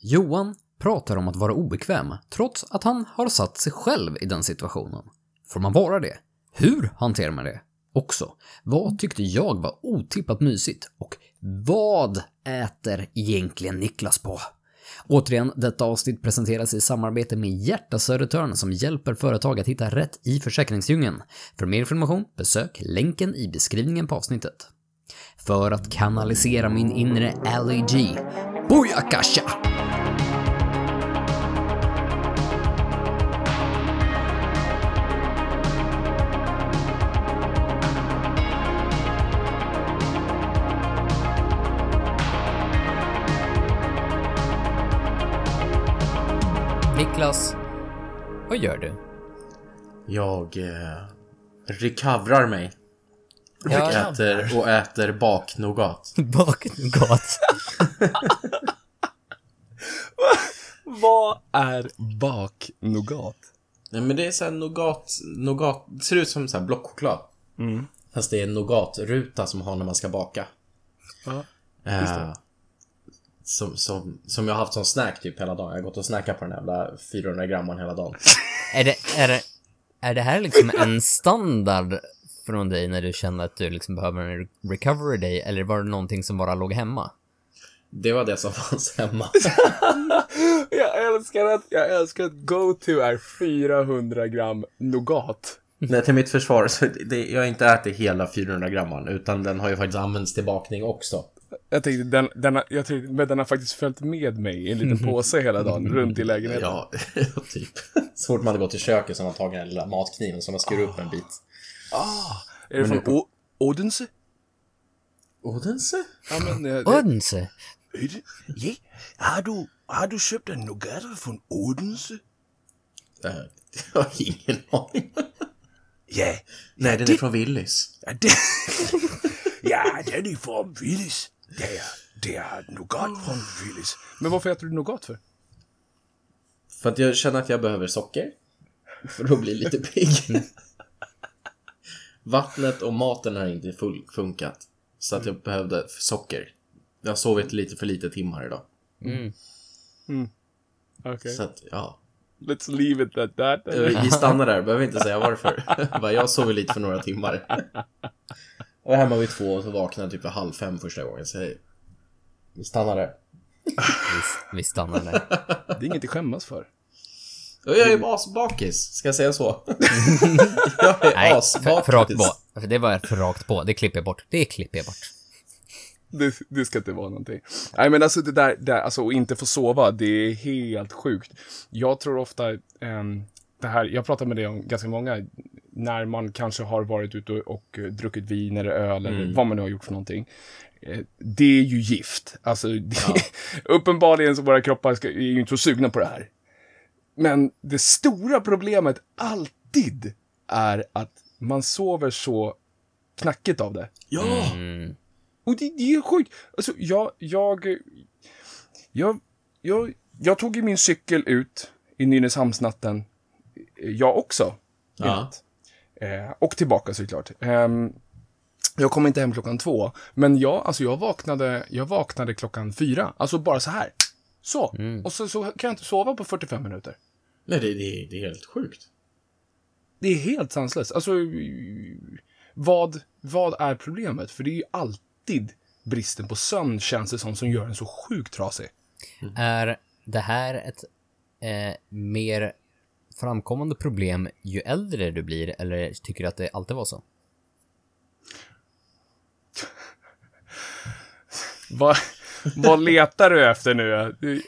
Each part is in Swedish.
Johan pratar om att vara obekväm, trots att han har satt sig själv i den situationen. Får man vara det? Hur hanterar man det? Också, vad tyckte jag var otippat mysigt? Och vad äter egentligen Niklas på? Återigen, detta avsnitt presenteras i samarbete med Hjärta Södertörn som hjälper företag att hitta rätt i försäkringsdjungeln. För mer information, besök länken i beskrivningen på avsnittet. För att kanalisera min inre LEG, G. Booyakasha! Vad gör du? Jag eh, recovrar mig. Och, Ja. äter, och äter baknougat. Baknougat. Vad är baknougat? Nej men det är såhär nougat, nougat, det ser ut som så här blockchoklad. Mm. Fast det är en nougatruta som har när man ska baka. Ja, Eh, som, som, som jag har haft som snack typ hela dagen. Jag har gått och snackat på den här jävla 400 gramman hela dagen. Är det, är, det, är det här liksom en standard från dig när du känner att du liksom behöver en recovery day, eller var det någonting som bara låg hemma? Det var det som fanns hemma. Jag älskar att, jag älskar att go-to är 400 gram nougat. Nej, till mitt försvar, så det, jag har inte ätit hela 400 gramman, utan den har ju faktiskt använts till bakning också. Jag tänkte, den, den, jag tänkte, men den har faktiskt följt med mig i en liten påse hela dagen runt i lägenheten. Ja, typ. Så fort man hade gått till köket så har man tagit den lilla matkniven som man skurit upp en bit. Ah, är det från O- Odense? Odense? Ja, men, eh, det, Odense? ja, har du, har du köpt en nougat från Odense? Eh, Jag har ingen aning. Ja, Nej, den är från Willys. ja, det, ja, den är från Willys. Det är, det är nougat från Willys. Men varför äter du nougat för? För att jag känner att jag behöver socker. För att bli lite pigg. Vattnet och maten har inte full funkat. Så att jag behövde socker. Jag har sovit lite för lite timmar idag. Okej. Så att, ja. Let's leave it at that. Vi stannar där, behöver inte säga varför. Jag sov lite för några timmar. Jag var hemma vid två och så vaknade jag typ vid halv fem första gången. Så hej. vi stannar där. Vi, vi stannar där. Det är inget att skämmas för. Jag är asbakis, ska jag säga så? jag är Nej, asbakis. för rakt på. För det var för rakt på. Det klipper jag bort. Det klipper jag bort. Det, det ska inte vara någonting. Nej, men alltså det där, det, alltså att inte få sova, det är helt sjukt. Jag tror ofta, ehm, det här, jag pratar med det om ganska många, när man kanske har varit ute och, och druckit vin eller öl eller vad man nu har gjort för någonting. Eh, Det är ju gift. Alltså, det, uppenbarligen så våra kroppar ska, är ju inte så sugna på det här. Men det stora problemet alltid är att man sover så knackigt av det. Ja! Mm. Och det, det är sjukt. Alltså, jag, jag, jag, jag, jag tog ju min cykel ut i Nynäshamnsnatten, jag också. Ja. Eh, och tillbaka såklart. Ehm, jag kom inte hem klockan två, men jag, alltså jag vaknade, jag vaknade klockan fyra. Alltså bara så här. Så. Och så, så kan jag inte sova på 45 minuter. Nej, det, det, det är helt sjukt. Det är helt sanslöst. Alltså, vad, vad är problemet? För det är ju alltid bristen på sömn, känns det som, som gör en så sjukt trasig. Är det här ett eh, mer framkommande problem ju äldre du blir, eller tycker du att det alltid var så? Vad, vad letar du efter nu?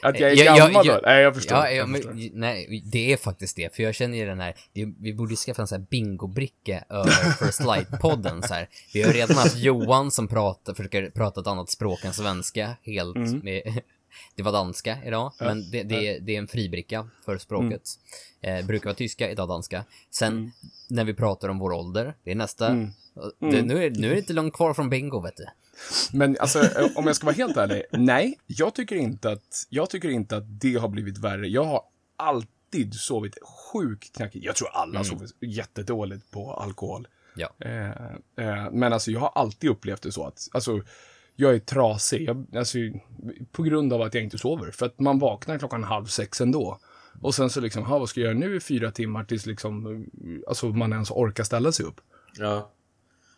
Att jag är Ja, ja, gammal ja, då? Nej, jag förstår. Ja, ja jag men, förstår. nej, det är faktiskt det. För jag känner ju den här, vi borde skaffa en sån här bingobricka över First Light-podden så här. Vi har redan haft Johan som pratar, försöker prata ett annat språk än svenska, helt Mm. med, det var danska idag, men det, det, är, det är en fribricka för språket. Mm. Eh, brukar vara tyska, idag danska. Sen, när vi pratar om vår ålder, det är nästa. Mm. Det, nu, är, nu är det inte långt kvar från bingo, vet du. Men alltså, eh, om jag ska vara helt ärlig, nej, jag tycker inte att, jag tycker inte att det har blivit värre. Jag har alltid sovit sjukt knackigt. Jag tror alla sover jättedåligt på alkohol. Ja. Eh, eh, men alltså, jag har alltid upplevt det så att, alltså, jag är trasig. Jag, alltså, på grund av att jag inte sover. För att man vaknar klockan halv sex ändå. Och sen så liksom, ha, vad ska jag göra nu i fyra timmar tills liksom, alltså man ens orkar ställa sig upp. Ja.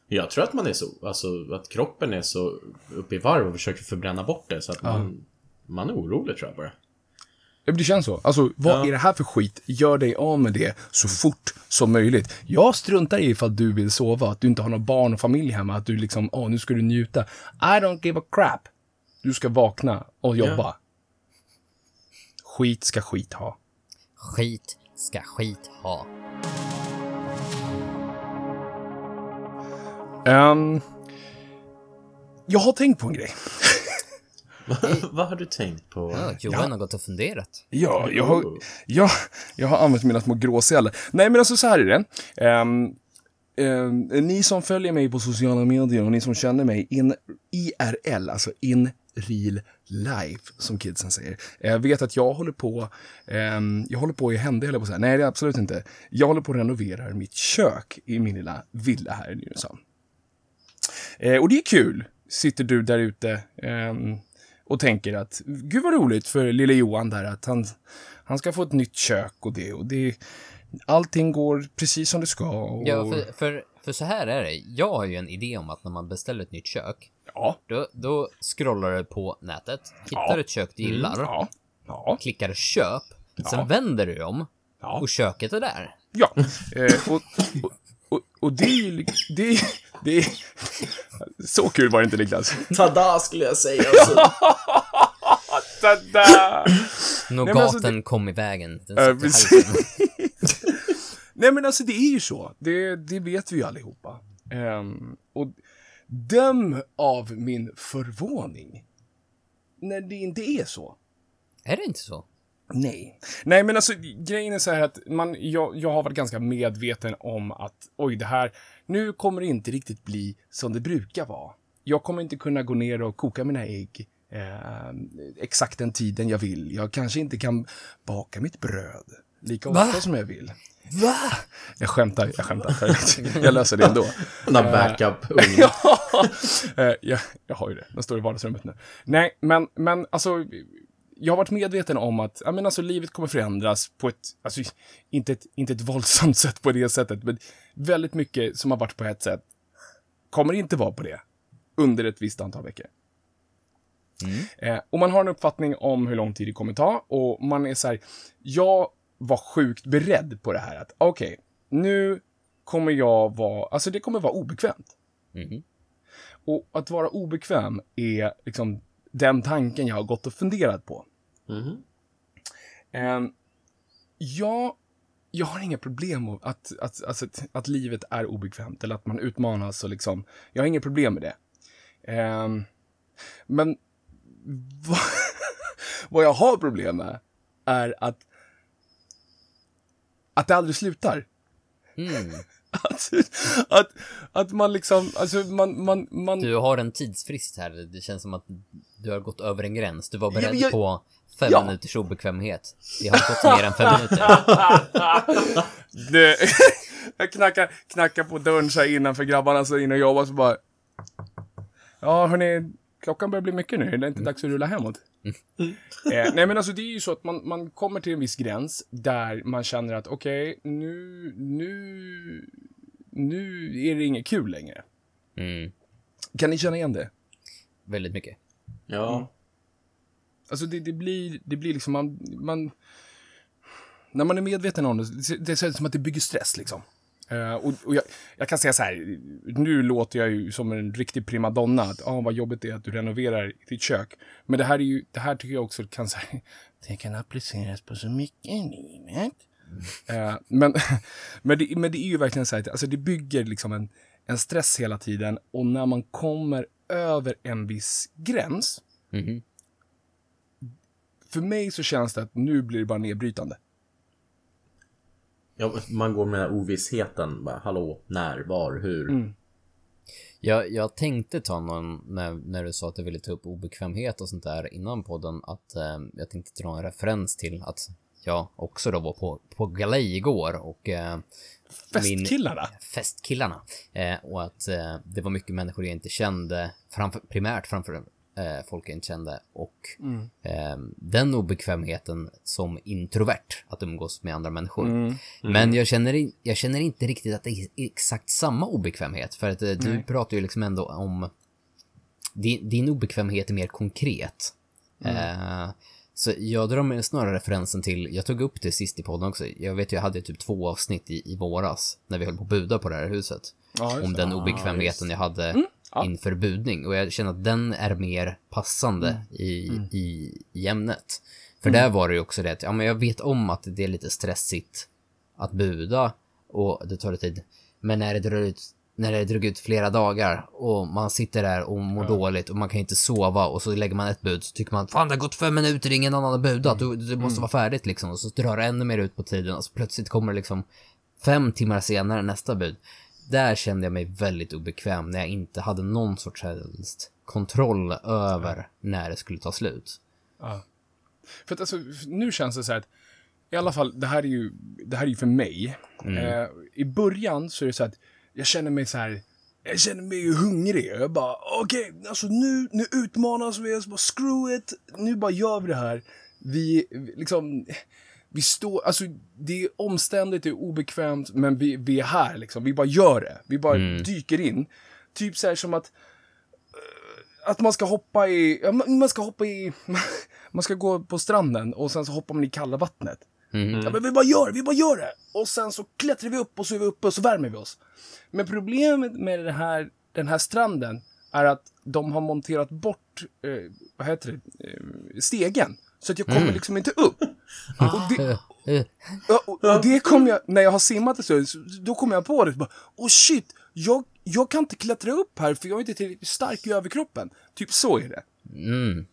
Jag tror att man är så, alltså att kroppen är så uppe i varv och försöker förbränna bort det så att man, man är orolig tror jag bara. Ja, Det känns så. Alltså, vad Ja. är det här för skit? Gör dig av med det så fort som möjligt. Jag struntar i ifall du vill sova, att du inte har några barn och familj hemma, att du liksom, åh, nu ska du njuta. I don't give a crap. Du ska vakna och jobba. Skit ska skit ha. Skit ska skit ha. Ehm, jag har tänkt på en grej. Vad har du tänkt på? Ja, Johan har gått och funderat. Ja, jag har, jag, jag har använt mina små gråsälar. Nej, men alltså så här är det. Ehm, ehm, ni som följer mig på sociala medier och ni som känner mig in IRL, alltså in real life, som kidsen säger. Jag vet att jag håller på, ehm, jag håller på i hände, jag på att säga. Nej, det är absolut inte. Jag håller på att renovera mitt kök i min lilla villa här i Nynäshamn. Eh, och det är kul. Sitter du där ute ehm, och tänker att gud vad roligt för lille Johan där att han, han ska få ett nytt kök och det och det. Allting går precis som det ska. Och, Ja, för, för, för så här är det. Jag har ju en idé om att när man beställer ett nytt kök, ja, då, då scrollar du på nätet, hittar Ja. ett kök du gillar, ja, ja, klickar köp, sen vänder du om och köket är där. ja. Eh, och, och, och, och det är ju det är, det är, Så kul var det inte Niklas. Tada skulle jag säga. Alltså. Tada! Nougaten alltså, det- kom i vägen. Den halsen. Nej men alltså det är ju så. Det, det vet vi ju allihopa. Ehm, och döm av min förvåning. När det inte är så. Är det inte så? Nej. Nej, men alltså grejen är så här att man, jag, jag har varit ganska medveten om att oj, det här, nu kommer det inte riktigt bli som det brukar vara. Jag kommer inte kunna gå ner och koka mina ägg eh, exakt den tiden jag vill. Jag kanske inte kan baka mitt bröd lika ofta Va? som jag vill. Va? Jag skämtar, jag skämtar. jag löser det ändå. Den där backup-ugn. ja, Eh, jag, jag har ju det. Den står i vardagsrummet nu. Nej, men, men alltså, jag har varit medveten om att ja, men alltså, livet kommer förändras på ett, alltså, inte ett, inte ett våldsamt sätt på det sättet, men väldigt mycket som har varit på ett sätt kommer inte vara på det under ett visst antal veckor. Eh, och man har en uppfattning om hur lång tid det kommer ta och man är så här, jag var sjukt beredd på det här att okej, nu kommer jag vara, alltså det kommer vara obekvämt. Mhm. Och att vara obekväm är liksom den tanken jag har gått och funderat på. Mhm. Um, jag, jag har inga problem med att, att, alltså, att, att livet är obekvämt eller att man utmanas och liksom, jag har inga problem med det. Ehm, men vad, vad jag har problem med är att, att det aldrig slutar. Mm. Att, att, att man liksom, alltså man, man, man... Du har en tidsfrist här. Det känns som att du har gått över en gräns. Du var Ja, beredd men jag- på fem Ja. minuters obekvämhet. Det har gått mer än fem minuter. Det, jag knackar, knackar på dörren så här innanför grabbarna så in och jobbar så bara... Ja, hörni, klockan börjar bli mycket nu. Är det inte dags att rulla hemåt? Eh, nej, men alltså det är ju så att man, man kommer till en viss gräns där man känner att okej, nu, nu, nu är det inget kul längre. Mm. Kan ni känna igen det? Väldigt mycket. Ja. Alltså det, det blir, det blir liksom, man, man... När man är medveten om det, det, det känns som att det bygger stress liksom. Eh, och och jag, jag kan säga så här, nu låter jag ju som en riktig primadonna, att ah, vad jobbigt det är att du renoverar ditt kök. Men det här är ju, det här tycker jag också kan säga, det kan appliceras på så mycket i livet. Eh, men, men, det, men det är ju verkligen så här, alltså det bygger liksom en, en stress hela tiden och när man kommer över en viss gräns, Mhm. för mig så känns det att nu blir det bara nedbrytande. Ja. Man går med den här ovissheten. Bara, hallå, när, var, hur? Mm. Jag, jag tänkte ta någon, när, när du sa att du ville ta upp obekvämhet och sånt där innan podden, att eh, jag tänkte dra en referens till att jag också då var på, på galej igår och eh, Festkillarna? festkillarna. Eh, och att eh, det var mycket människor jag inte kände, framför, primärt framför eh, folk jag inte kände. Och eh, den obekvämheten som introvert, att umgås med andra människor. Men jag känner, jag känner inte riktigt att det är exakt samma obekvämhet. För att eh, du pratar ju liksom ändå om... Din, din obekvämhet är mer konkret. Eh, så jag drar mig snarare referensen till, jag tog upp det sist i podden också, jag vet jag hade typ två avsnitt i, i våras, när vi höll på att buda på det här huset. Ja, om den obekvämheten jag hade ja. inför budning. Och jag känner att den är mer passande Mm. i, i, i ämnet. För där var det ju också det att, ja men jag vet om att det är lite stressigt att buda och det tar lite tid. Men när det drar ut när det drog ut flera dagar och man sitter där och mår dåligt och man kan inte sova och så lägger man ett bud så tycker man fan det har gått fem minuter, ingen annan har budat, du, det måste vara färdigt liksom. Och så drar det ännu mer ut på tiden och så plötsligt kommer det liksom fem timmar senare nästa bud. Där kände jag mig väldigt obekväm när jag inte hade någon sorts helst kontroll över när det skulle ta slut. För att alltså, nu känns det så här att, i alla fall, det här är ju, det här är ju för mig. Eh, I början så är det så att jag känner mig så här, jag känner mig ju hungrig. Jag bara, okej, alltså nu, nu utmanas vi, alltså bara screw it, nu bara gör vi det här. Vi liksom, vi står, alltså det är omständigt, det är obekvämt, men vi, vi är här liksom. Vi bara gör det. Vi bara dyker in. Typ så här som att, att man ska hoppa i, ja, man ska hoppa i, man ska gå på stranden och sen så hoppar man i kalla vattnet. Ja, men vi bara gör det, vi bara gör det! Och sen så klättrar vi upp och så är vi uppe och så värmer vi oss. Men problemet med det här, den här stranden är att de har monterat bort, eh, vad heter det, eh, stegen. Så att jag kommer liksom inte upp. Och det, och, och det kom jag, när jag har simmat ett stund, då kom jag på det. Bara, oh shit, jag, jag kan inte klättra upp här för jag är inte tillräckligt stark i överkroppen. Typ så är det. Mm.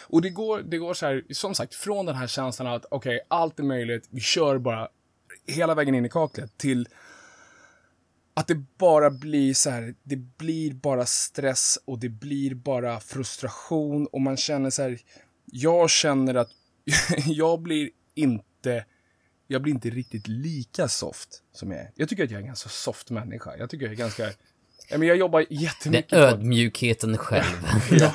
Och det går, det går så här, som sagt, från den här känslan att okej, allt är möjligt, vi kör bara hela vägen in i kaklet till att det bara blir så här, det blir bara stress och det blir bara frustration och man känner så här, jag känner att jag blir inte, jag blir inte riktigt lika soft som jag är. Jag tycker att jag är en ganska soft människa. Jag tycker jag är ganska, men jag jobbar Den jättemycket på att ödmjukheten själv. ja.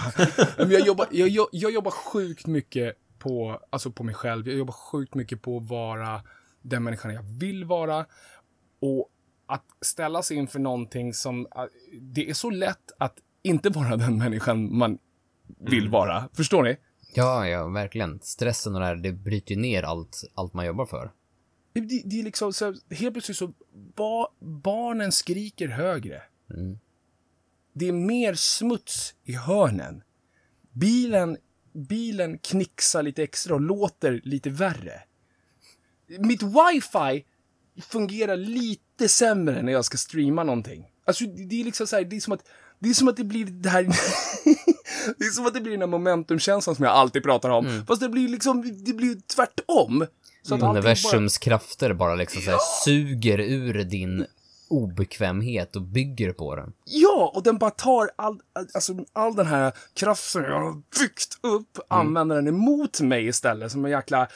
Men jag, jobbar, jag, jag, jobbar sjukt mycket på, alltså på mig själv. Jag jobbar sjukt mycket på att vara den människan jag vill vara. Och att ställa sig inför någonting som... äh, Det är så lätt att inte vara den människan man vill vara. Förstår ni? Ja, ja, verkligen. Stressen och det här, det bryter ju ner allt, allt man jobbar för. Det, det, det är liksom så, helt plötsligt så, ba, barnen skriker högre. Det är mer smuts i hörnen. Bilen, bilen knixar lite extra och låter lite värre. Mitt wifi fungerar lite sämre när jag ska streama någonting. Alltså, det, det är liksom så här, det är som att det är som att det blir det här... det är som att det blir den här momentumkänslan som jag alltid pratar om. Fast det blir liksom, det blir tvärtom. Så att bara- Universums krafter bara liksom så här suger ur din obekvämhet och bygger på den. Ja, och den bara tar all, all- alltså, all den här kraften jag har byggt upp, använder den emot mig istället. Som en jäkla...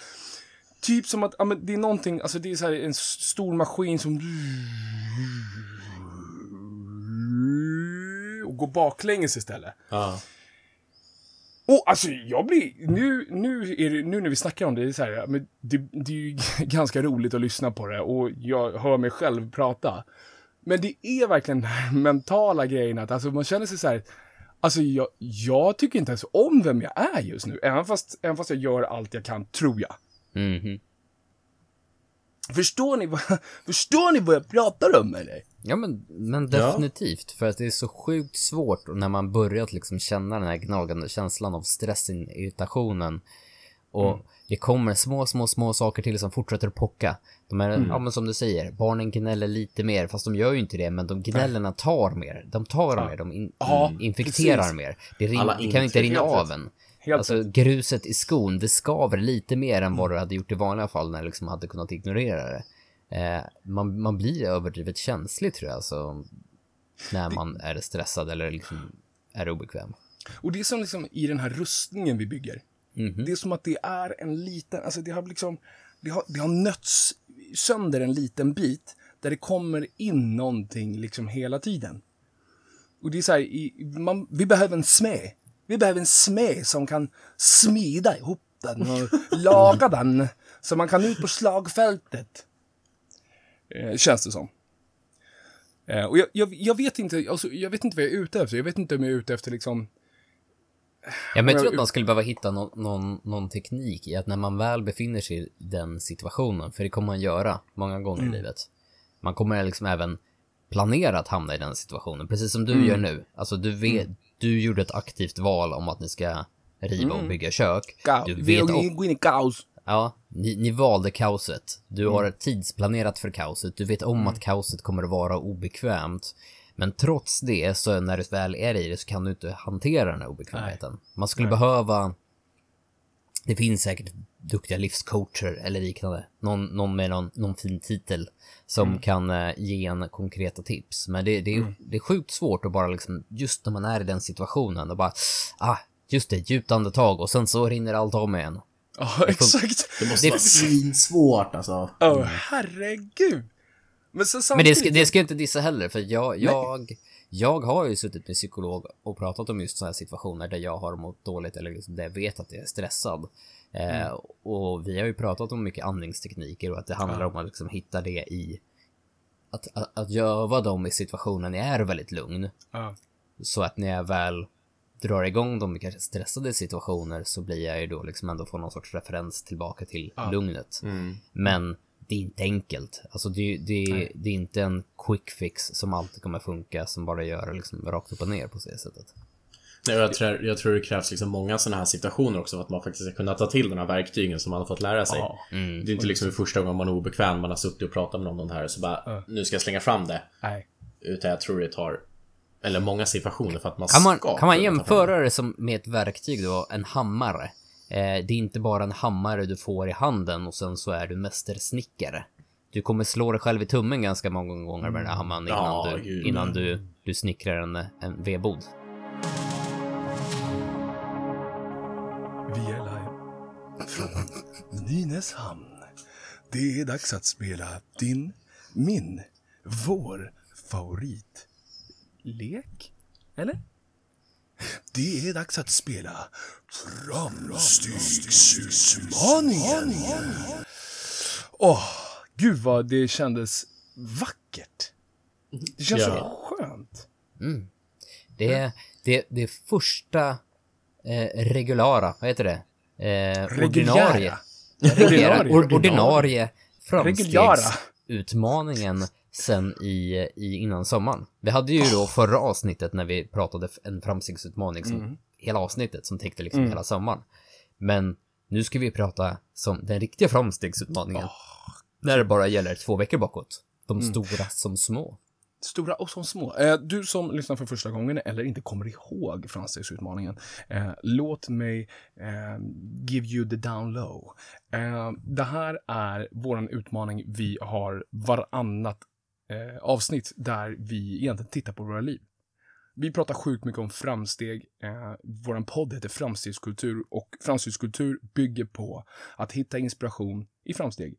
Typ som att, ja, men det är någonting, alltså det är så här en stor maskin som... Och går baklänges istället. Ja. Och alltså jag blir, nu, nu, är det, nu när vi snackar om det, det är så här, men det, det är ju ganska roligt att lyssna på det och jag hör mig själv prata. Men det är verkligen den här mentala grejen att alltså man känner sig så här, alltså jag, jag tycker inte ens om vem jag är just nu, även fast, även fast jag gör allt jag kan, tror jag. Mhm. Förstår ni vad, förstår ni vad jag pratar om eller? Ja men, men Ja. definitivt. För att det är så sjukt svårt när man börjat liksom känna den här gnagande känslan av stressen, irritationen. Och Mm. det kommer små, små, små saker till som fortsätter att pocka. De är, Mm. ja men som du säger, barnen gnäller lite mer, fast de gör ju inte det, men de gnällerna tar mer. De tar mer, de in, Ja, infekterar precis. mer. Det, Alla det kan inte rinna av en. Helt Alltså gruset i skon, det skaver lite mer än vad du hade gjort i vanliga fall när du liksom hade kunnat ignorera det. Eh, man, man blir överdrivet känslig tror jag, alltså, när man är stressad eller liksom är obekväm. Och det är som liksom i den här rustningen vi bygger. Mhm. Det är som att det är en liten, alltså det har liksom, det har, det har nötts sönder en liten bit där det kommer in någonting liksom hela tiden. Och det är så här, i, man, vi behöver en smed. Vi behöver en smed som kan smida ihop den och laga den. Så man kan ut på slagfältet. Eh, känns det som. Eh, och jag, jag, jag, vet inte, alltså, jag vet inte vad jag är ute efter. Jag vet inte om jag är ute efter liksom... Ja, men jag tror att man skulle behöva hitta någon, någon, någon teknik i att när man väl befinner sig i den situationen, för det kommer man göra många gånger i livet. Man kommer liksom även planera att hamna i den situationen, precis som du gör nu. Alltså du vet, du gjorde ett aktivt val om att ni ska riva och bygga kök. Ka- Du vi vet om, går in i kaos. ja, ni, ni valde kaoset. Du har tidsplanerat för kaoset. Du vet om att kaoset kommer att vara obekvämt. Men trots det, så när du väl är i det så kan du inte hantera den här obekvämheten. Man skulle behöva... Det finns säkert duktiga livscoacher eller liknande. Någon, någon med någon, någon fin titel som kan eh, ge en konkreta tips. Men det, det, är, det är sjukt svårt att bara liksom, just när man är i den situationen och bara, ah, just det, djupt andetag och sen så rinner allt om igen. Ja, exakt. Det måste Det- vara svinsvårt alltså. Åh, herregud. Men, så Men det ska, det ska jag inte dissa heller, för jag, jag, jag har ju suttit med psykolog och pratat om just sådana här situationer där jag har mått dåligt eller liksom där jag vet att jag är stressad. Eh, och vi har ju pratat om mycket andningstekniker och att det handlar om att liksom hitta det i att, att, att öva dem i situationen jag är väldigt lugn. Ja. Så att när jag väl drar igång dem i kanske stressade situationer så blir jag ju då liksom ändå få någon sorts referens tillbaka till lugnet. Men det är inte enkelt. Alltså det, det, det är inte en quick fix som alltid kommer funka som bara gör det liksom rakt upp och ner på det sättet. Nej, jag, tror, jag tror det krävs liksom många sådana här situationer också för att man faktiskt ska kunna ta till de här verktygen som man har fått lära sig. Ja. Det är inte liksom första gången man är obekväm, man har suttit och pratat med någon här och så bara, nu ska jag slänga fram det. Nej. Utan jag tror det tar, eller många situationer för att man Kan man, ska kan man jämföra det som med ett verktyg då, en hammare? Eh, det är inte bara en hammare du får i handen och sen så är du mästersnickare. Du kommer slå dig själv i tummen ganska många gånger med den här hammaren innan, Ja, du, gud, innan du, du snickrar en, en vedbod. Vi är live från Nynäshamn. Det är dags att spela din, min, vår favoritlek. Eller? Det är dags att spela Framstegsutmaningen. Åh, gud vad det kändes vackert. Det känns så Ja. skönt. Det är det, det är första eh, regulara, vad heter det? Eh, ordinarie. Reguljära. Reguljära. Or, ordinarie Reguljära. framstegsutmaningen sen i, i innan sommaren. Vi hade ju då förra avsnittet när vi pratade en framstegsutmaning som hela avsnittet som täckte liksom hela sommaren. Men nu ska vi prata som den riktiga framstegsutmaningen. När det bara gäller två veckor bakåt. De stora som små. Stora och som små. Eh, du som lyssnar för första gången eller inte kommer ihåg framstegsutmaningen. Eh, låt mig eh, give you the down low. Eh, det här är våran utmaning vi har varannat eh, avsnitt där vi egentligen tittar på våra liv. Vi pratar sjukt mycket om framsteg. Eh, våran podd heter Framstegskultur och framstegskultur bygger på att hitta inspiration i framsteg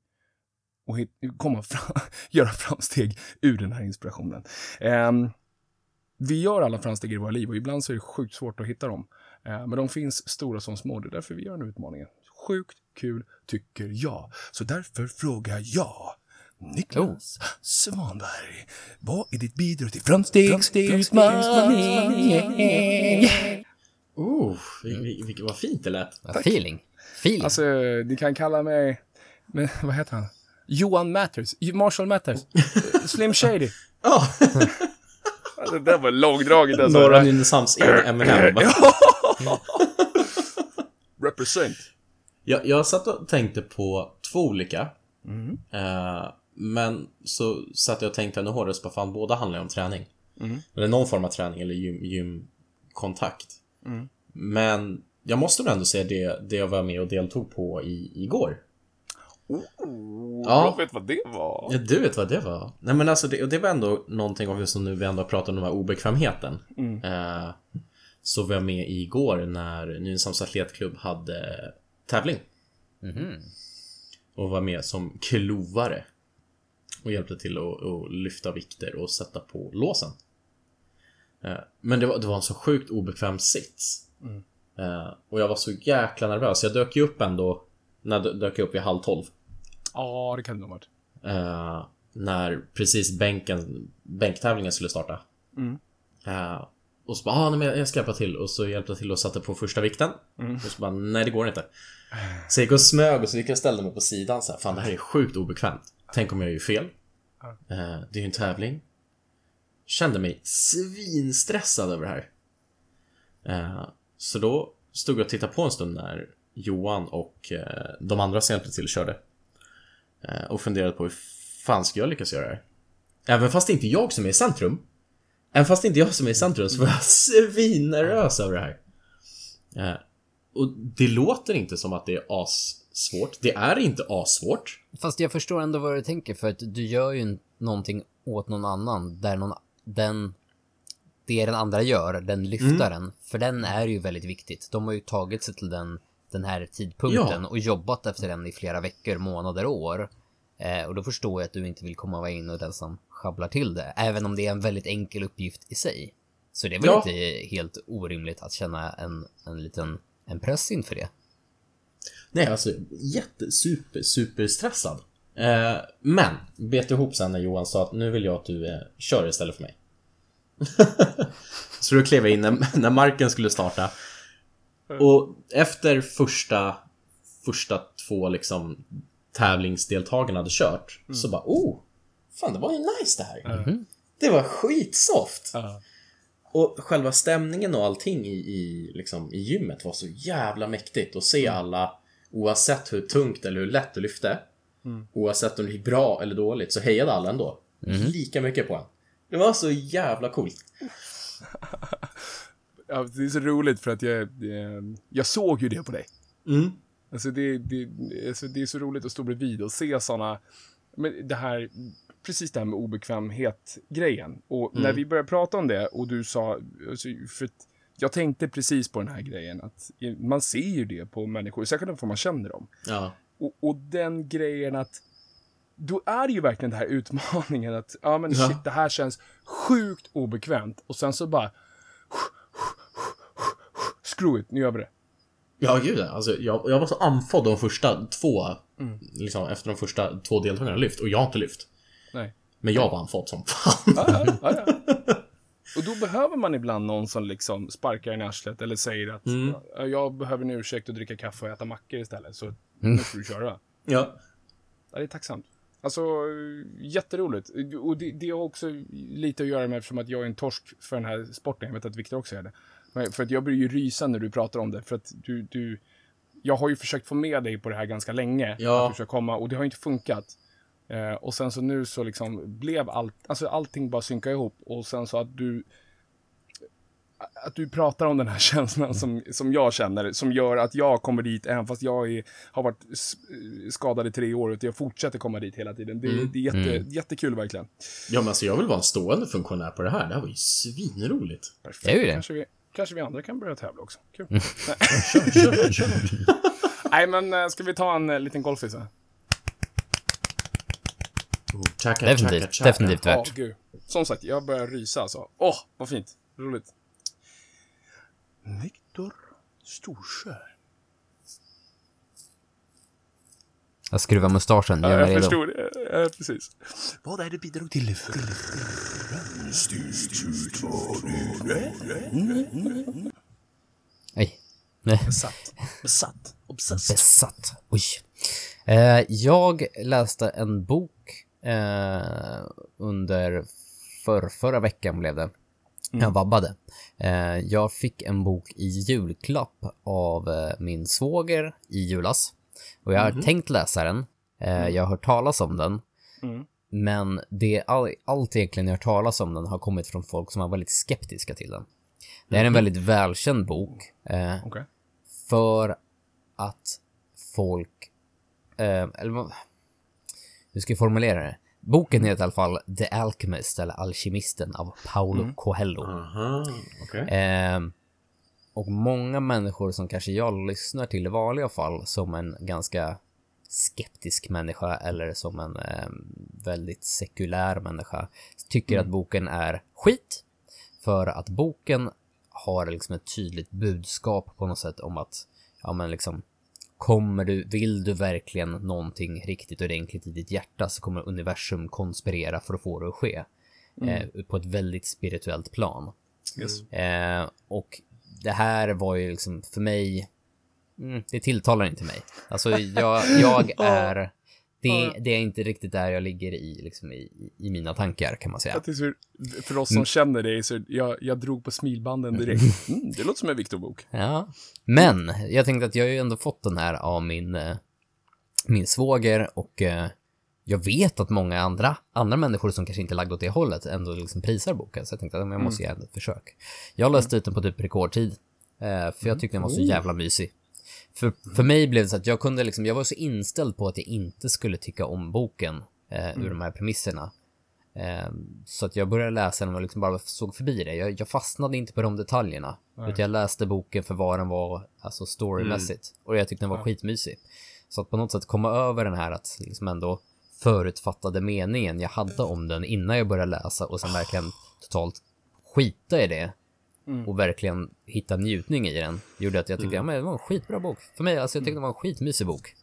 och hit, komma fram, göra framsteg ur den här inspirationen. Eh, vi gör alla framsteg i våra liv och ibland så är det sjukt svårt att hitta dem. Eh, men de finns stora som små, det är därför vi gör den här utmaningen. Sjukt kul, tycker jag. Så därför frågar jag Niklas Svanberg, vad är ditt bidrag till framstegsutmaningen? Oh, vil- vil- vilket vad fint det lät. Ja, Feeling. Feeling. Alltså, ni kan kalla mig, men vad heter han? Johan Matters, Marshall Matters, Slim Shady. Ja, Det där var långdraget alltså. Norra Nynäshamns egen Eminem. Represent. Jag, jag satt och tänkte på två olika. Eh, men så satt jag och tänkte ännu hårdare, så bara fan båda handlar ju om träning. Eller någon form av träning eller gym, gymkontakt. Men jag måste nog ändå säga det, det jag var med och deltog på i, igår. Ja. Jag vet vad det var. Ja, du vet vad det var. Nej men alltså, det, och det var ändå någonting också som nu vi ändå har pratat om den här obekvämheten. Eh, så var jag med igår när Nynäshamns Atletklubb hade tävling. Mhm. och var med som klovare. Och hjälpte till att, att lyfta vikter och sätta på låsen. Eh, Men det var, det var en så sjukt obekväm sits. Eh, Och jag var så jäkla nervös. Jag dök ju upp ändå, när jag dök jag upp vid halv tolv. Ja, det kan det nog ha varit. Eh, när precis bänken, bänktävlingen skulle starta. Eh, och så bara, ah, nej, men jag ska hjälpa till. Och så hjälpte jag till och satte på första vikten. Och så bara, nej det går inte. Så jag gick och smög och så gick jag och ställde mig på sidan så här, fan det här är sjukt obekvämt. Tänk om jag gör fel. Eh, det är ju en tävling. Kände mig svinstressad över det här. Eh, så då stod jag och tittade på en stund när Johan och eh, de andra som hjälpte till körde. Och funderade på hur fan ska jag lyckas göra det här? Även fast det inte är jag som är i centrum. Även fast det inte är jag som är i centrum så var jag svinnervös över det här. Och det låter inte som att det är assvårt. Det är inte assvårt. Fast jag förstår ändå vad du tänker för att du gör ju någonting åt någon annan där någon, den, det den andra gör, den lyftaren, för den är ju väldigt viktigt. De har ju tagit sig till den, den här tidpunkten Ja. och jobbat efter den i flera veckor, månader, år. Eh, och då förstår jag att du inte vill komma och vara in och den som sjabblar till det, även om det är en väldigt enkel uppgift i sig. Så det är väl Ja. inte helt orimligt att känna en, en liten en press inför det. Nej, alltså jätte, super, super stressad. Eh, men, bet ihop sen när Johan sa att nu vill jag att du eh, kör istället för mig. så då klev jag in när, när marken skulle starta. Och efter första, första två liksom tävlingsdeltagarna hade kört så bara oh, fan det var ju nice det här. Det var skitsoft. Ja. Och själva stämningen och allting i, i, liksom, i gymmet var så jävla mäktigt. Att se alla, oavsett hur tungt eller hur lätt du lyfte, oavsett om det gick bra eller dåligt, så hejade alla ändå. Lika mycket på en. Det var så jävla coolt. Ja, det är så roligt för att jag, eh, jag såg ju det på dig. Mm. Alltså det, det, alltså det är så roligt att stå bredvid och se såna, men det här, precis det här med obekvämhet-grejen. Och när vi började prata om det och du sa, alltså, för att jag tänkte precis på den här grejen att man ser ju det på människor, särskilt om man känner dem. Ja. Och, och den grejen att då är det ju verkligen den här utmaningen att, ja men Ja. shit, det här känns sjukt obekvämt. Och sen så bara, screw it, nu gör vi det. Ja, gud alltså, jag, jag var så andfådd de första två, liksom efter de första två deltagarna lyft. Och jag har inte lyft. Nej. Men jag var andfådd som fan. Ja, ja, ja. Och då behöver man ibland någon som liksom sparkar en i arslet eller säger att "Ja, jag behöver en ursäkt att dricka kaffe och äta mackor istället, så nu får du köra. ja. Ja, det är tacksamt. Alltså, jätteroligt. Och det, det har också lite att göra med eftersom att jag är en torsk för den här sporten. Jag vet att Viktor också är det. Men för att jag blir ju rysa när du pratar om det. För att du, du... Jag har ju försökt få med dig på det här ganska länge. Ja. Att du ska komma, och det har inte funkat. Eh, och sen så nu så liksom blev allt, alltså allting bara synka ihop. Och sen så att du att du pratar om den här känslan som, som jag känner, som gör att jag kommer dit, även fast jag är, har varit s- skadad i tre år, och jag fortsätter komma dit hela tiden. Det, det är jätte, jättekul verkligen. ja, men alltså jag vill vara en stående funktionär på det här. Det här var ju svinroligt. Perfekt. Det är ju det. Kanske vi, kanske vi andra kan börja tävla också. Kul. Kör, kör, kör. Nej, men äh, ska vi ta en äh, liten golfis? Oh, chaka, Definitivt, chaka, chaka. definitivt Ja, värt. gud. Som sagt, jag börjar rysa alltså. Åh, vad fint. Roligt. Viktor Storsjö. Jag skruvar mustaschen, gör Ja, jag förstod det. Ja, precis. Vad är det bidrog till? Nej. Nej. Besatt. Besatt. Obsessed. Besatt. Oj. Eh, jag läste en bok eh, under för, förra veckan blev det. Jag vabbade. Eh, jag fick en bok i julklapp av eh, min svåger i julas. Och jag har tänkt läsa den. Eh, Jag har hört talas om den. Mm. Men det, all, allt egentligen jag har hört talas om den har kommit från folk som var väldigt skeptiska till den. Det är en väldigt välkänd bok. Eh, Okej. för att folk... Eh, eller. Hur ska jag formulera det? Boken heter i alla fall The Alchemist, eller Alkemisten av Paulo Coelho. Aha, okej. Eh, och många människor som kanske jag lyssnar till i vanliga fall som en ganska skeptisk människa eller som en eh, väldigt sekulär människa tycker att boken är skit. För att boken har liksom ett tydligt budskap på något sätt om att, ja men liksom, kommer du, vill du verkligen någonting riktigt ordentligt i ditt hjärta så kommer universum konspirera för att få det att ske. Eh, på ett väldigt spirituellt plan. Yes. Eh, och det här var ju liksom för mig, mm, det tilltalar inte mig. Alltså jag, jag är, det, det är inte riktigt där jag ligger i, liksom i, i mina tankar kan man säga. Så, för oss som känner dig, så jag, jag drog på smilbanden direkt. Mm, det låter som en Viktor-bok. Ja, men jag tänkte att jag har ju ändå fått den här av min, eh, min svåger och eh, jag vet att många andra, andra människor som kanske inte är lagda åt det hållet ändå liksom prisar boken. Så jag tänkte att jag måste göra ett försök. Jag läste ut den på typ rekordtid. eh, För jag tyckte den var så jävla mysig. För, för mig blev det så att jag kunde liksom, jag var så inställd på att jag inte skulle tycka om boken eh, ur de här premisserna. Eh, så att jag började läsa den och liksom bara såg förbi det. Jag, jag fastnade inte på de detaljerna. Utan jag läste boken för vad den var, alltså storymässigt. Och jag tyckte den var skitmysig. Så att på något sätt komma över den här att liksom ändå förutfattade meningen jag hade om den innan jag började läsa och sen verkligen totalt skita i det och verkligen hitta njutning i den gjorde att jag tyckte ja, men det var en skitbra bok. För mig, alltså jag tyckte det var en skitmysig bok.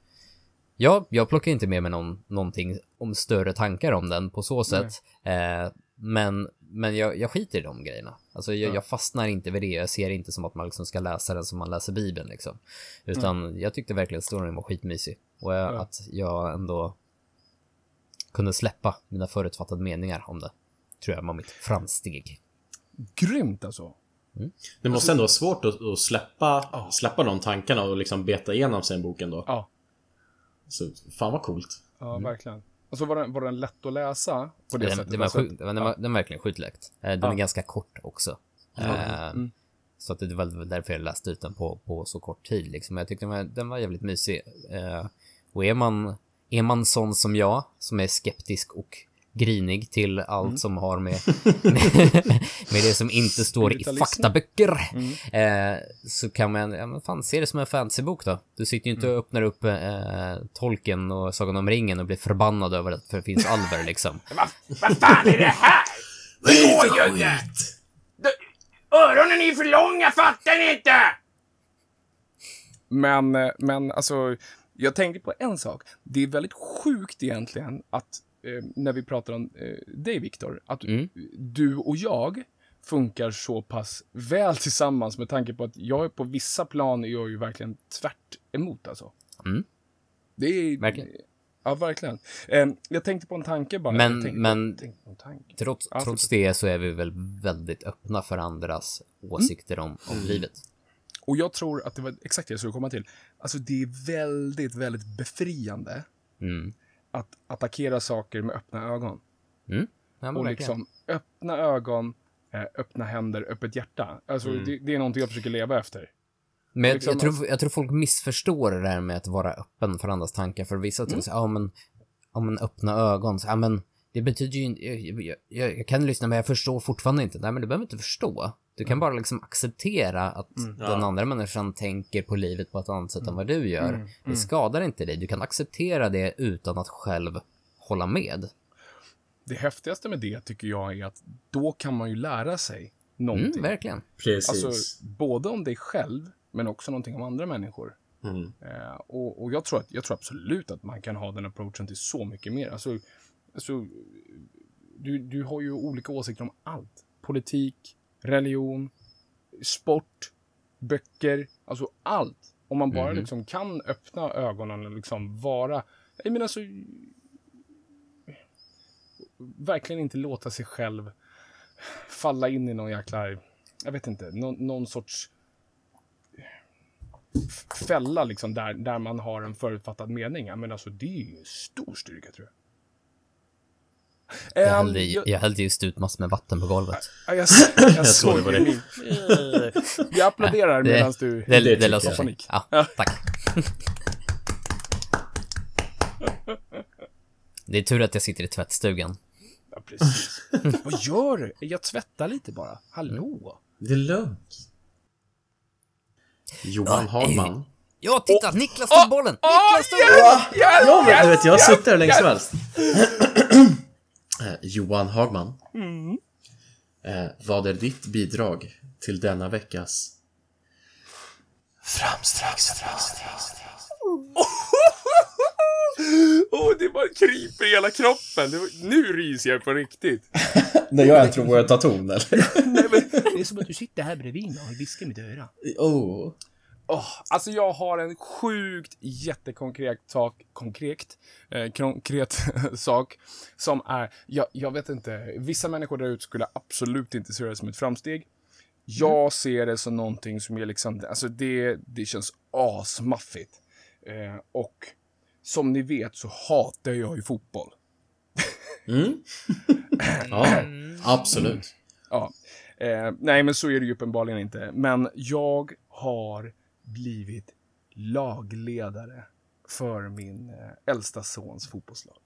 Ja, jag plockar inte med mig någon, någonting om större tankar om den på så sätt. Eh, men men jag, jag skiter i de grejerna. Alltså jag, jag fastnar inte vid det. Jag ser inte som att man liksom ska läsa den som man läser Bibeln liksom. Utan jag tyckte verkligen storyn var skitmysig. Och jag, att jag ändå kunde släppa mina förutfattade meningar om det. Tror jag var mitt framsteg. Grymt alltså. Det måste ändå vara svårt att, att släppa, släppa de tankarna och liksom beta igenom sig en boken då. Ja, Så, fan vad coolt. ja verkligen. Alltså var den, var den lätt att läsa på det Den, sättet? den, var Alltså, sjuk, den, var, den var verkligen skitlätt. Eh, Den är ganska kort också. Eh, Så att det var väl därför jag läste ut den på, på så kort tid. Liksom. Jag tyckte den var, den var jävligt mysig. Eh, Och är man, är man sån som jag, som är skeptisk och grinig till allt som har med, med, med det som inte står i faktaböcker, eh, så kan man, ja men fan, se det som en fantasybok då. Du sitter ju inte och öppnar upp eh, Tolkien och Sagan om ringen och blir förbannad över att det finns alver liksom. Vad fan är det här? Det går ju inte! Du- Öronen är ju för långa, fattar ni inte? Men, eh, men alltså, jag tänkte på en sak. Det är väldigt sjukt egentligen att eh, när vi pratar om eh, dig, Viktor, att du och jag funkar så pass väl tillsammans med tanke på att jag är på vissa plan är jag ju verkligen tvärt emot alltså. Mm. Det är... Verkligen. Ja, verkligen. Eh, jag tänkte på en tanke bara. Men- tänkte, men- tanke. Trots, Ja, trots det så är vi väl väldigt öppna för andras åsikter om, om livet. Och jag tror att det var exakt det jag skulle komma till. Alltså det är väldigt, väldigt befriande Mm. Att attackera saker med öppna ögon. Mm. Ja, Och verkligen. liksom öppna ögon, eh, öppna händer, öppet hjärta. Alltså det, det är någonting jag försöker leva efter. Men jag, liksom- jag, tror, jag tror folk missförstår det där med att vara öppen för andras tankar. För vissa tror så, ja men, ja men öppna ögon, så, ja men det betyder ju inte, jag, jag, jag, jag kan lyssna men jag förstår fortfarande inte. Nej men du behöver inte förstå. Du kan bara liksom acceptera att den andra människan tänker på livet på ett annat sätt än vad du gör. Det skadar inte dig. Du kan acceptera det utan att själv hålla med. Det häftigaste med det tycker jag är att då kan man ju lära sig någonting. Mm, verkligen. Precis. Alltså, både om dig själv, men också någonting om andra människor. Mm. Eh, och och jag, tror att, jag tror absolut att man kan ha den approachen till så mycket mer. Alltså, alltså, du, du har ju olika åsikter om allt. Politik, religion, sport, böcker, alltså allt. Om man bara liksom kan öppna ögonen och liksom vara... Jag menar alltså... Verkligen inte låta sig själv falla in i någon jäkla... Jag vet inte, någon, någon sorts fälla liksom där, där man har en förutfattad mening. Ja, men alltså det är ju en stor styrka tror jag. Jag Ehm, hällde, jag- jag hällde just ut massor med vatten på golvet. Ja, jag, jag, jag såg det på det. dig. Jag applåderar Det- medan du... Det, det, tycker löser sig. Ja, tack. Det är tur att jag sitter i tvättstugan. Ja, precis. Vad gör du? Jag tvättar lite bara. Hallå? Det är lugnt. Johan Hagman. Ja, titta! Niklas tog bollen! Niklas tog bollen! Ja, men du vet, jag har suttit där som helst. Eh, Johan Hagman. Eh, vad är ditt bidrag till denna veckas Åh, det bara kryper i hela kroppen. Det var, nu ryser jag på riktigt. När jag jag tar ton, eller? Det är som att du sitter här bredvid mig och viskar i mitt öra. oh. Åh, alltså jag har en sjukt jättekonkret sak, konkret, eh, konkret sak som är, jag, jag vet inte, vissa människor där ute skulle absolut inte se det som ett framsteg. Jag ser det som någonting som är liksom, alltså det, det känns asmaffigt. Eh, och som ni vet så hatar jag ju fotboll. Mm. ja, absolut. Ja. Eh, nej, men så är det ju uppenbarligen inte. Men jag har blivit lagledare för min eh, äldsta sons fotbollslag.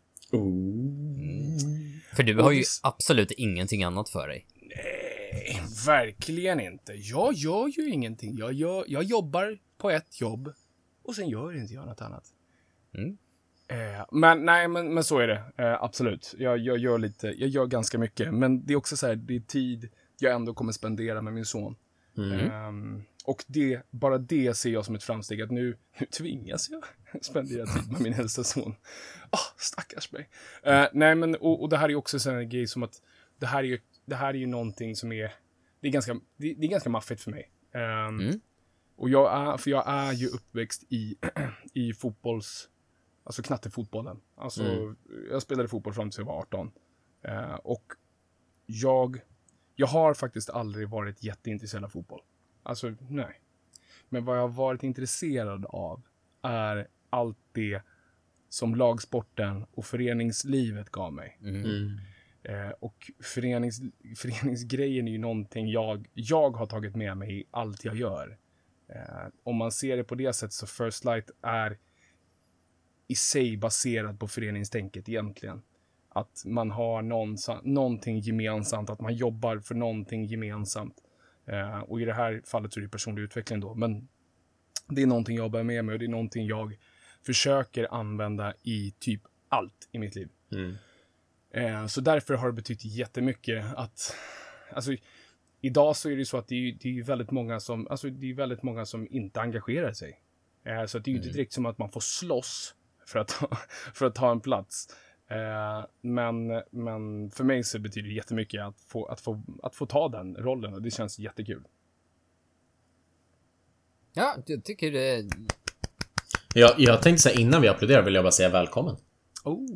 För du har ju absolut ingenting annat för dig. Nej, verkligen inte. Jag gör ju ingenting. Jag, gör, jag jobbar på ett jobb och sen gör inte jag något annat. Mm. Eh, men nej, men, men så är det. Eh, absolut. Jag, jag gör lite, jag gör ganska mycket. Men det är också så här, det är tid jag ändå kommer spendera med min son. Ehm, och det, bara det ser jag som ett framsteg, att nu, nu tvingas jag spendera tid med min äldsta son. Ah, stackars mig. Eh, nej, men och, och det här är också en grej som att det här är ju, det här är ju någonting som är, det är ganska, det, det är ganska maffigt för mig. Ehm, Mm. Och jag är, för jag är ju uppväxt i, i fotbolls, alltså knattefotbollen. Alltså, jag spelade fotboll fram tills jag var 18. Eh, och jag, jag har faktiskt aldrig varit jätteintresserad av fotboll. Alltså, nej. Men vad jag har varit intresserad av är allt det som lagsporten och föreningslivet gav mig. Mm. Eh, och förenings, föreningsgrejen är ju någonting jag, jag har tagit med mig i allt jag gör. Eh, om man ser det på det sättet så First Light är i sig baserad på föreningstänket egentligen. Att man har någon, någonting gemensamt, att man jobbar för någonting gemensamt. Eh, och i det här fallet så är det personlig utveckling då, men det är någonting jag bär med mig och det är någonting jag försöker använda i typ allt i mitt liv. Mm. Eh, så därför har det betytt jättemycket att, alltså, idag så är det så att det är, det är väldigt många som, alltså det är väldigt många som inte engagerar sig. Eh, så det är ju inte direkt som att man får slåss för att, ta- för att ta en plats. Eh, men, men för mig så betyder det jättemycket att få, att, få, att få ta den rollen och det känns jättekul. Ja, jag tycker det... Jag, jag tänkte säga innan vi applåderar vill jag bara säga välkommen. Oh,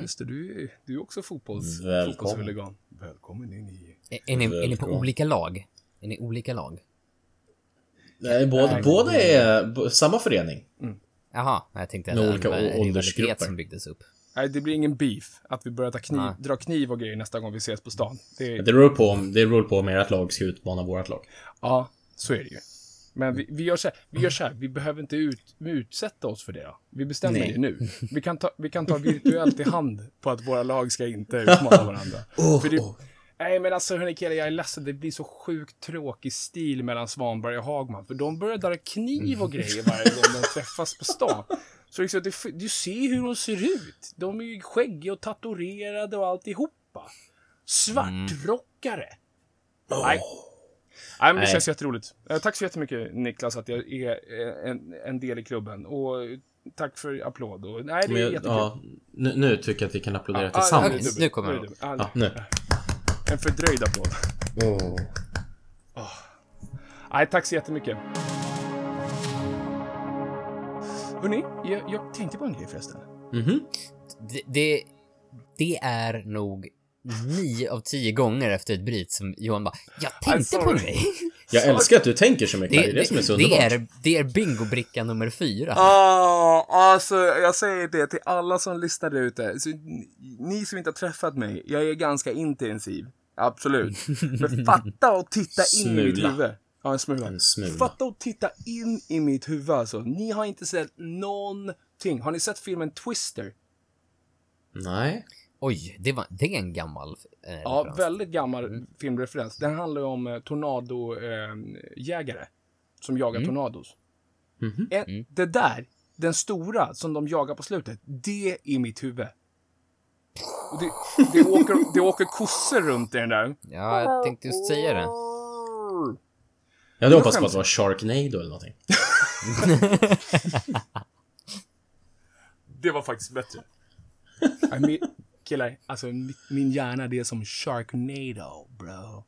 just det, du, är- du är också fotbolls, Välkommen. fotbollshuligan. Välkommen in i... Är, är, ni, är ni på olika lag? Är ni olika lag? Nej, båda, båda är samma förening. Jaha, jag tänkte Med en olika en åldersgrupper. som byggdes upp. Nej, det blir ingen beef. Att vi börjar ta kniv, Nej. dra kniv och grejer nästa gång vi ses på stan. Det, Det beror på om, det beror på om ert lag ska utmana vårt lag. Ja, så är det ju. Men vi, vi, gör så här, vi gör så här, vi behöver inte ut, utsätta oss för det. Då. Vi bestämmer Nej. det nu. Vi kan, ta, vi kan ta virtuellt i hand på att våra lag ska inte utmana varandra. för det, nej, men alltså hörni killar, jag är ledsen. Det blir så sjukt tråkig stil mellan Svanberg och Hagman. För de börjar dra kniv och grejer varje gång de träffas på stan. Så liksom, det, du ser hur de ser ut. De är ju skäggiga och tatuerade och alltihopa. Svartrockare. Nej. Nej, men det Nej. känns jätteroligt. Eh, tack så jättemycket Niklas att jag är eh, en, en del i klubben. Och eh, tack för applåd. Och, nej, det är jag, jättekul. ja, nu, nu tycker jag att vi kan applådera Ah, tillsammans. dubbelt. Nu kommer Det Ja, nu. En fördröjd applåd. Nej, tack så jättemycket. Hörni, jag, jag tänkte på en grej förresten. Mhm. Det, det, det är nog nio av tio gånger efter ett bryt som Johan bara “Jag tänkte på grej”. Jag älskar att du tänker så mycket. Det, Det, är det som är så det, underbart. är, det är bingobricka nummer fyra. Ah, alltså, jag säger det till alla som lyssnar där ute. Så, ni- som inte har träffat mig, jag är ganska intensiv. Absolut. Men fatta och titta in i mitt huvud. Ja, en smula. En smula. Fatta och titta in i mitt huvud alltså. Ni har inte sett någonting. Har ni sett filmen Twister? Nej. Oj, det, var, det är en gammal eh, Ja, referens. väldigt gammal filmreferens. Den handlar ju om eh, tornadojägare som jagar tornados. En, Det där, den stora som de jagar på slutet, det är mitt huvud. Och det, det, åker, det åker kossor runt i den där. Ja, jag tänkte just säga det. Jag hade Jag hoppats på att det var Sharknado eller någonting. Det var faktiskt bättre. Min, killar, alltså min, hjärna det är som Sharknado, bro.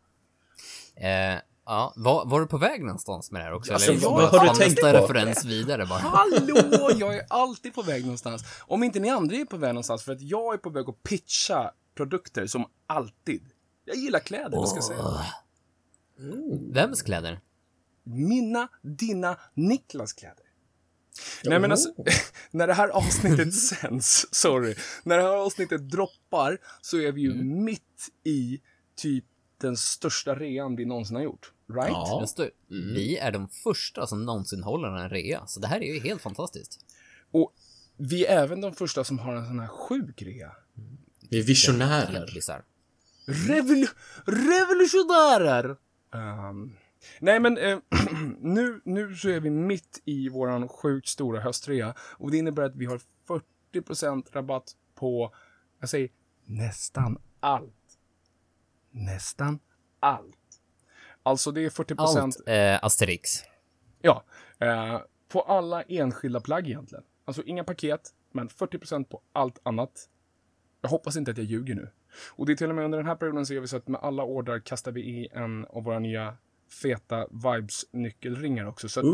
Eh, ja, var, var du på väg någonstans med det här också? Alltså, Eller vad bara har du tänkt på? referens vidare bara? Hallå! Jag är alltid på väg någonstans. Om inte ni andra är på väg någonstans, för att jag är på väg att pitcha produkter som alltid. Jag gillar kläder, vad ska jag säga. Vems kläder? Mina, dina, Niklas kläder. Nej men alltså, när det här avsnittet sänds, sorry, när det här avsnittet droppar så är vi ju mitt i typ den största rean vi någonsin har gjort. Right? Ja. Står- Vi är de första som någonsin håller en rea, så det här är ju helt fantastiskt. Och vi är även de första som har en sån här sjuk rea. Vi är visionärer. Revolutionärer! Ehm, nej, men eh, nu, nu så är vi mitt i våran sjukt stora höstrea och det innebär att vi har 40% rabatt på, jag säger nästan allt. Nästan allt. Alltså det är 40% Allt eh, Asterix. Ja, eh, på alla enskilda plagg egentligen. Alltså inga paket, men 40% på allt annat. Jag hoppas inte att jag ljuger nu. Och det är till och med under den här perioden så gör vi så att med alla ordrar kastar vi i en av våra nya feta Vibes-nyckelringar också. Så att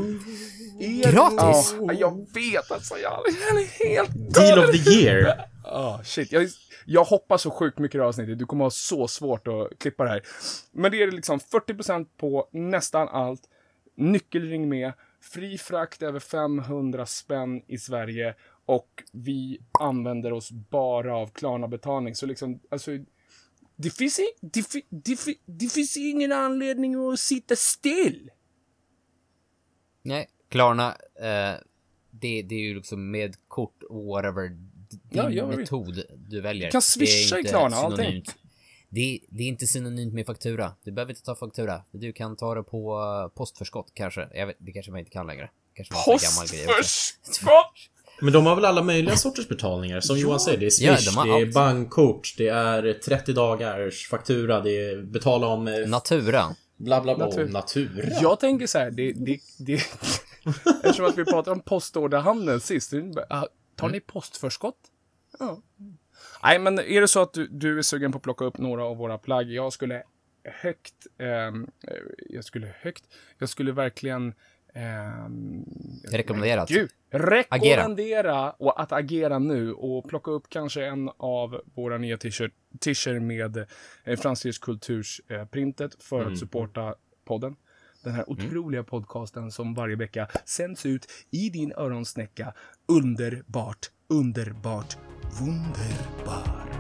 er- Gratis? Ja, jag vet alltså. Jag jag är helt Deal of the year! Ah, shit. Jag, jag hoppas så sjukt mycket i det här avsnittet. Du kommer ha så svårt att klippa det här. Men det är liksom 40% på nästan allt. Nyckelring med. Fri frakt över 500 spänn i Sverige. Och vi använder oss bara av Klarna-betalning. Så liksom, alltså... Det finns, i, det, det, det finns ingen anledning att sitta still. Nej, Klarna, eh, det, det är ju liksom med kort och whatever, din Ja, metod du väljer. kan swisha i Klarna, allting. synonymt. Det, det är inte synonymt med faktura. Du behöver inte ta faktura. Du kan ta det på postförskott kanske. Jag vet, det kanske man inte kan längre. Kanske. Postförskott! Men de har väl alla möjliga sorters betalningar? Som Johan säger, det är Ja, Swish, de har det är allt. bankkort, det är 30 dagars faktura, det är betala om eh, Natura. bla bla bla. Natur. Natur. natur. Jag tänker så här, det, det, det, eftersom att vi pratade om postorderhandeln sist, ah, tar ni postförskott? Ja. Nej, men är det så att du, du är sugen på att plocka upp några av våra plagg, jag skulle högt, ehm, eh, jag skulle högt, jag skulle verkligen Rekommenderat. Gud, rekommendera och att agera nu och plocka upp kanske en av våra nya t-shirt, t-shirts med eh, Fransk Kulturs eh, printet för att supporta podden. Den här otroliga podcasten som varje vecka sänds ut i din öronsnäcka. Underbart, underbart, wunderbar.